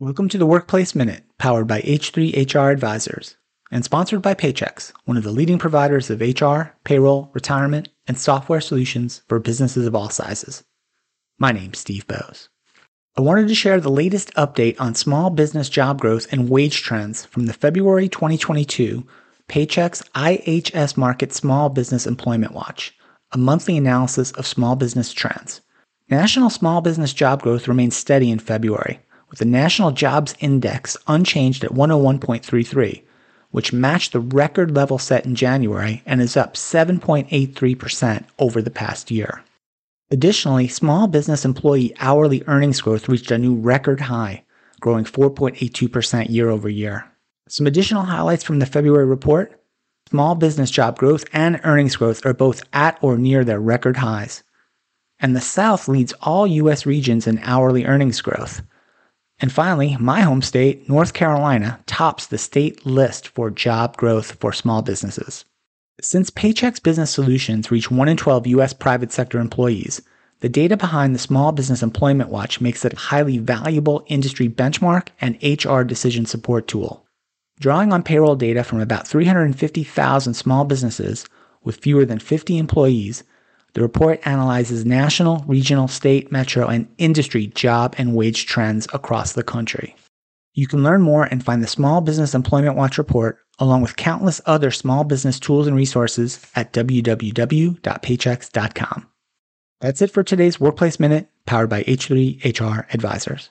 Welcome to the Workplace Minute, powered by H3 HR Advisors and sponsored by Paychex, one of the leading providers of HR, payroll, retirement, and software solutions for businesses of all sizes. My name's Steve Boese. I wanted to share the latest update on small business job growth and wage trends from the February 2022 Paychex IHS Markit Small Business Employment Watch, a monthly analysis of small business trends. National small business job growth remained steady in February, with the National Jobs Index unchanged at 101.33, which matched the record level set in January and is up 7.83% over the past year. Additionally, small business employee hourly earnings growth reached a new record high, growing 4.82% year over year. Some additional highlights from the February report small business job growth and earnings growth are both at or near their record highs. And the South leads all U.S. regions in hourly earnings growth, and finally, my home state, North Carolina, tops the state list for job growth for small businesses. Since Paychex Business Solutions reach 1 in 12 U.S. private sector employees, the data behind the Small Business Employment Watch makes it a highly valuable industry benchmark and HR decision support tool. Drawing on payroll data from about 350,000 small businesses with fewer than 50 employees, the report analyzes national, regional, state, metro, and industry job and wage trends across the country. You can learn more and find the Small Business Employment Watch report, along with countless other small business tools and resources at www.paychex.com. That's it for today's Workplace Minute, powered by H3 HR Advisors.